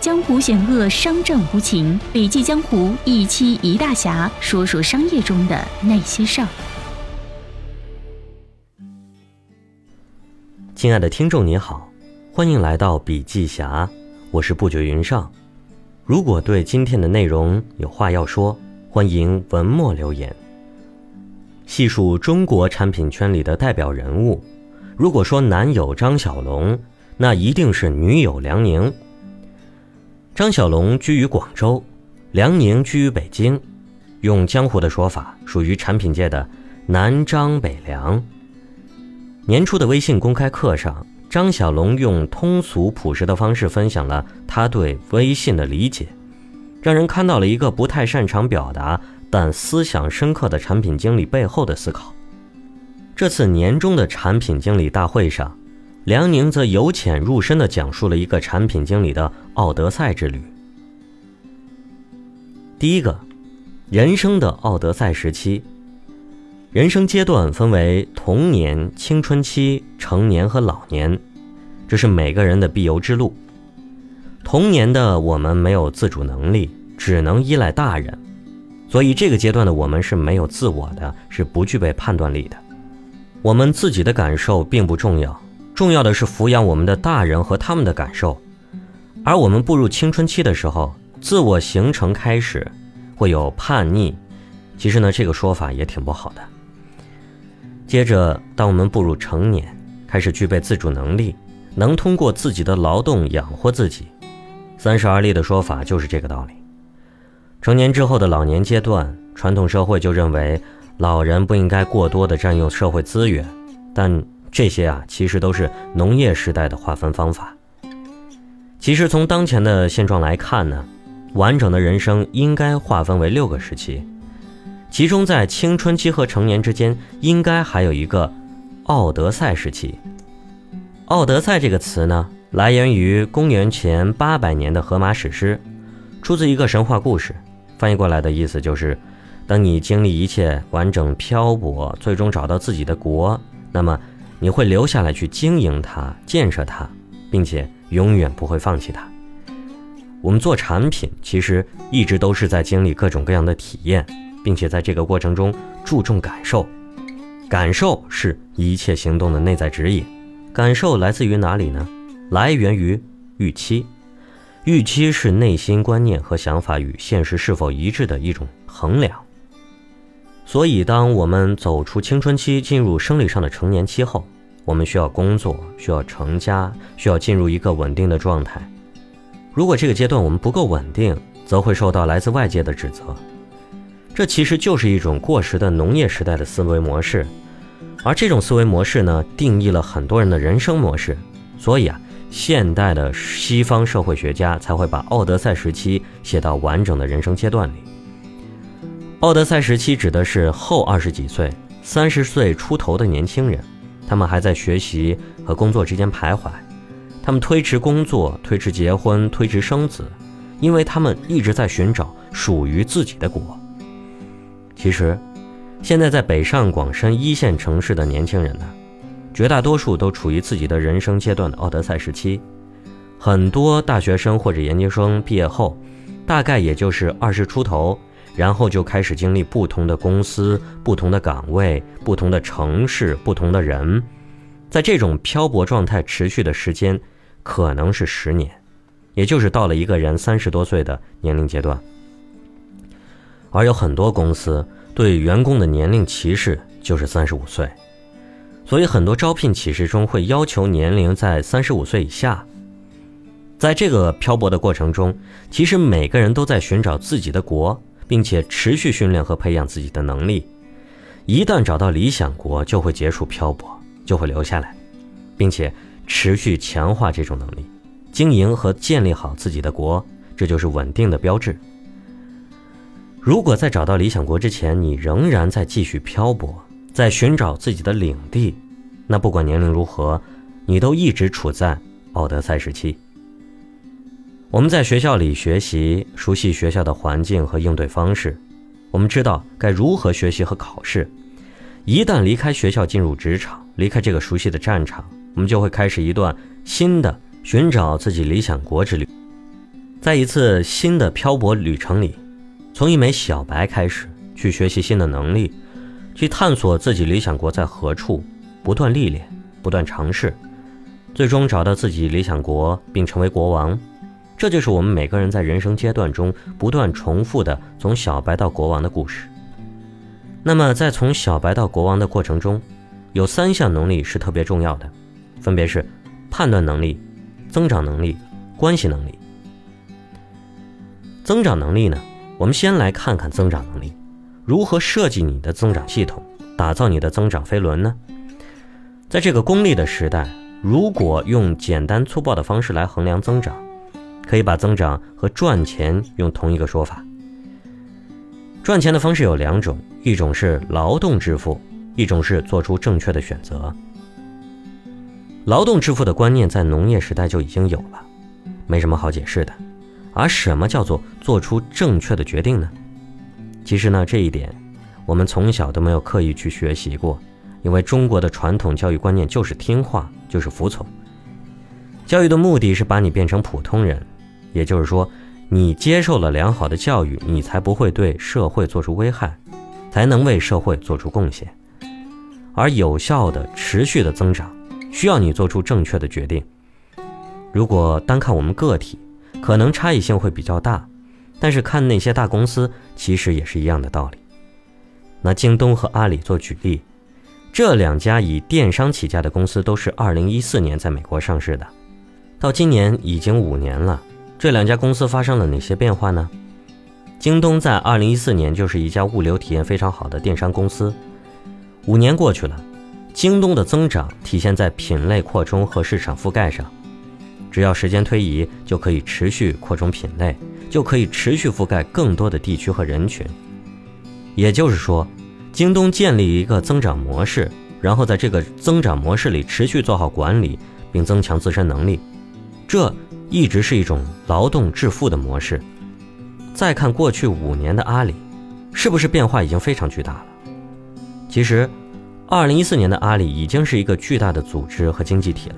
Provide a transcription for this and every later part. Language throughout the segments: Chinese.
江湖险恶，商战无情。笔记江湖一期一大侠，说说商业中的那些事儿。亲爱的听众你好，欢迎来到笔记侠，我是不觉云上。如果对今天的内容有话要说，欢迎文末留言。细数中国产品圈里的代表人物，如果说男友张小龙，那一定是女友梁宁。张小龙居于广州，梁宁居于北京，用江湖的说法，属于产品界的南张北梁。年初的微信公开课上，张小龙用通俗朴实的方式分享了他对微信的理解，让人看到了一个不太擅长表达但思想深刻的产品经理背后的思考。这次年终的产品经理大会上。梁宁则由浅入深地讲述了一个产品经理的奥德赛之旅。第一个，人生的奥德赛时期。人生阶段分为童年、青春期、成年和老年，这是每个人的必由之路。童年的我们没有自主能力，只能依赖大人，所以这个阶段的我们是没有自我的，是不具备判断力的。我们自己的感受并不重要。重要的是抚养我们的大人和他们的感受，而我们步入青春期的时候，自我形成开始，会有叛逆。其实呢，这个说法也挺不好的。接着，当我们步入成年，开始具备自主能力，能通过自己的劳动养活自己。三十而立的说法就是这个道理。成年之后的老年阶段，传统社会就认为老人不应该过多的占用社会资源，但。这些啊，其实都是农业时代的划分方法。其实从当前的现状来看呢，完整的人生应该划分为六个时期，其中在青春期和成年之间，应该还有一个奥德赛时期。奥德赛这个词呢，来源于公元前八百年的荷马史诗，出自一个神话故事，翻译过来的意思就是：当你经历一切完整漂泊，最终找到自己的国，那么。你会留下来去经营它、建设它，并且永远不会放弃它。我们做产品，其实一直都是在经历各种各样的体验，并且在这个过程中注重感受。感受是一切行动的内在指引。感受来自于哪里呢？来源于预期。预期是内心观念和想法与现实是否一致的一种衡量。所以，当我们走出青春期，进入生理上的成年期后，我们需要工作，需要成家，需要进入一个稳定的状态。如果这个阶段我们不够稳定，则会受到来自外界的指责。这其实就是一种过时的农业时代的思维模式，而这种思维模式呢，定义了很多人的人生模式。所以啊，现代的西方社会学家才会把奥德赛时期写到完整的人生阶段里。奥德赛时期指的是后二十几岁、三十岁出头的年轻人，他们还在学习和工作之间徘徊，他们推迟工作、推迟结婚、推迟生子，因为他们一直在寻找属于自己的国。其实，现在在北上广深一线城市的年轻人呢，绝大多数都处于自己的人生阶段的奥德赛时期，很多大学生或者研究生毕业后，大概也就是二十出头。然后就开始经历不同的公司、不同的岗位、不同的城市、不同的人，在这种漂泊状态持续的时间，可能是十年，也就是到了一个人三十多岁的年龄阶段。而有很多公司对员工的年龄歧视就是三十五岁，所以很多招聘启事中会要求年龄在三十五岁以下。在这个漂泊的过程中，其实每个人都在寻找自己的国。并且持续训练和培养自己的能力，一旦找到理想国，就会结束漂泊，就会留下来，并且持续强化这种能力，经营和建立好自己的国，这就是稳定的标志。如果在找到理想国之前，你仍然在继续漂泊，在寻找自己的领地，那不管年龄如何，你都一直处在奥德赛时期。我们在学校里学习，熟悉学校的环境和应对方式，我们知道该如何学习和考试。一旦离开学校，进入职场，离开这个熟悉的战场，我们就会开始一段新的寻找自己理想国之旅。在一次新的漂泊旅程里，从一枚小白开始，去学习新的能力，去探索自己理想国在何处，不断历练，不断尝试，最终找到自己理想国并成为国王。这就是我们每个人在人生阶段中不断重复的从小白到国王的故事。那么，在从小白到国王的过程中，有三项能力是特别重要的，分别是判断能力、增长能力、关系能力。增长能力呢？我们先来看看增长能力，如何设计你的增长系统，打造你的增长飞轮呢？在这个功利的时代，如果用简单粗暴的方式来衡量增长，可以把增长和赚钱用同一个说法。赚钱的方式有两种，一种是劳动致富，一种是做出正确的选择。劳动致富的观念在农业时代就已经有了，没什么好解释的。而什么叫做做出正确的决定呢？其实呢，这一点我们从小都没有刻意去学习过，因为中国的传统教育观念就是听话，就是服从。教育的目的是把你变成普通人。也就是说，你接受了良好的教育，你才不会对社会做出危害，才能为社会做出贡献。而有效的、持续的增长，需要你做出正确的决定。如果单看我们个体，可能差异性会比较大，但是看那些大公司，其实也是一样的道理。拿京东和阿里做举例，这两家以电商起家的公司，都是2014年在美国上市的，到今年已经五年了。这两家公司发生了哪些变化呢？京东在二零一四年就是一家物流体验非常好的电商公司。五年过去了，京东的增长体现在品类扩充和市场覆盖上。只要时间推移，就可以持续扩充品类，就可以持续覆盖更多的地区和人群。也就是说，京东建立一个增长模式，然后在这个增长模式里持续做好管理，并增强自身能力。这。一直是一种劳动致富的模式。再看过去五年的阿里，是不是变化已经非常巨大了？其实，二零一四年的阿里已经是一个巨大的组织和经济体了，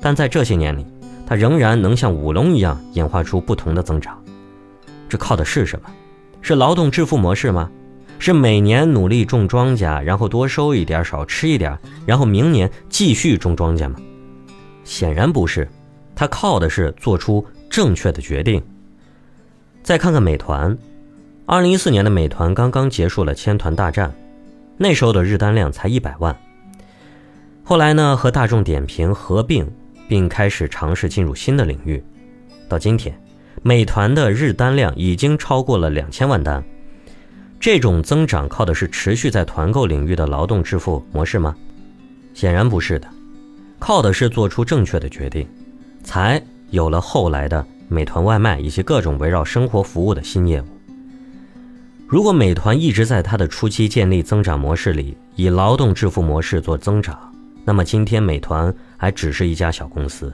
但在这些年里，它仍然能像舞龙一样演化出不同的增长。这靠的是什么？是劳动致富模式吗？是每年努力种庄稼，然后多收一点，少吃一点，然后明年继续种庄稼吗？显然不是。它靠的是做出正确的决定。再看看美团，二零一四年的美团刚刚结束了千团大战，那时候的日单量才一百万。后来呢，和大众点评合并，并开始尝试进入新的领域。到今天，美团的日单量已经超过了两千万单。这种增长靠的是持续在团购领域的劳动致富模式吗？显然不是的，靠的是做出正确的决定。才有了后来的美团外卖以及各种围绕生活服务的新业务。如果美团一直在它的初期建立增长模式里，以劳动致富模式做增长，那么今天美团还只是一家小公司。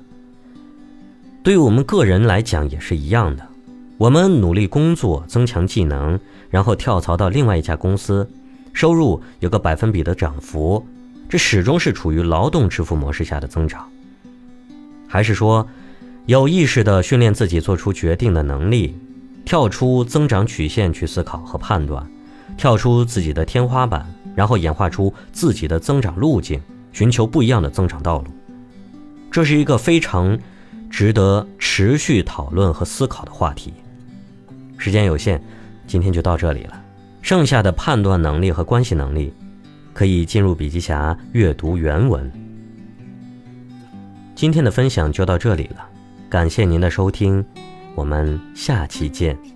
对于我们个人来讲也是一样的，我们努力工作，增强技能，然后跳槽到另外一家公司，收入有个百分比的涨幅，这始终是处于劳动致富模式下的增长。还是说，有意识地训练自己做出决定的能力，跳出增长曲线去思考和判断，跳出自己的天花板，然后演化出自己的增长路径，寻求不一样的增长道路。这是一个非常值得持续讨论和思考的话题。时间有限，今天就到这里了。剩下的判断能力和关系能力，可以进入笔记侠阅读原文。今天的分享就到这里了，感谢您的收听，我们下期见。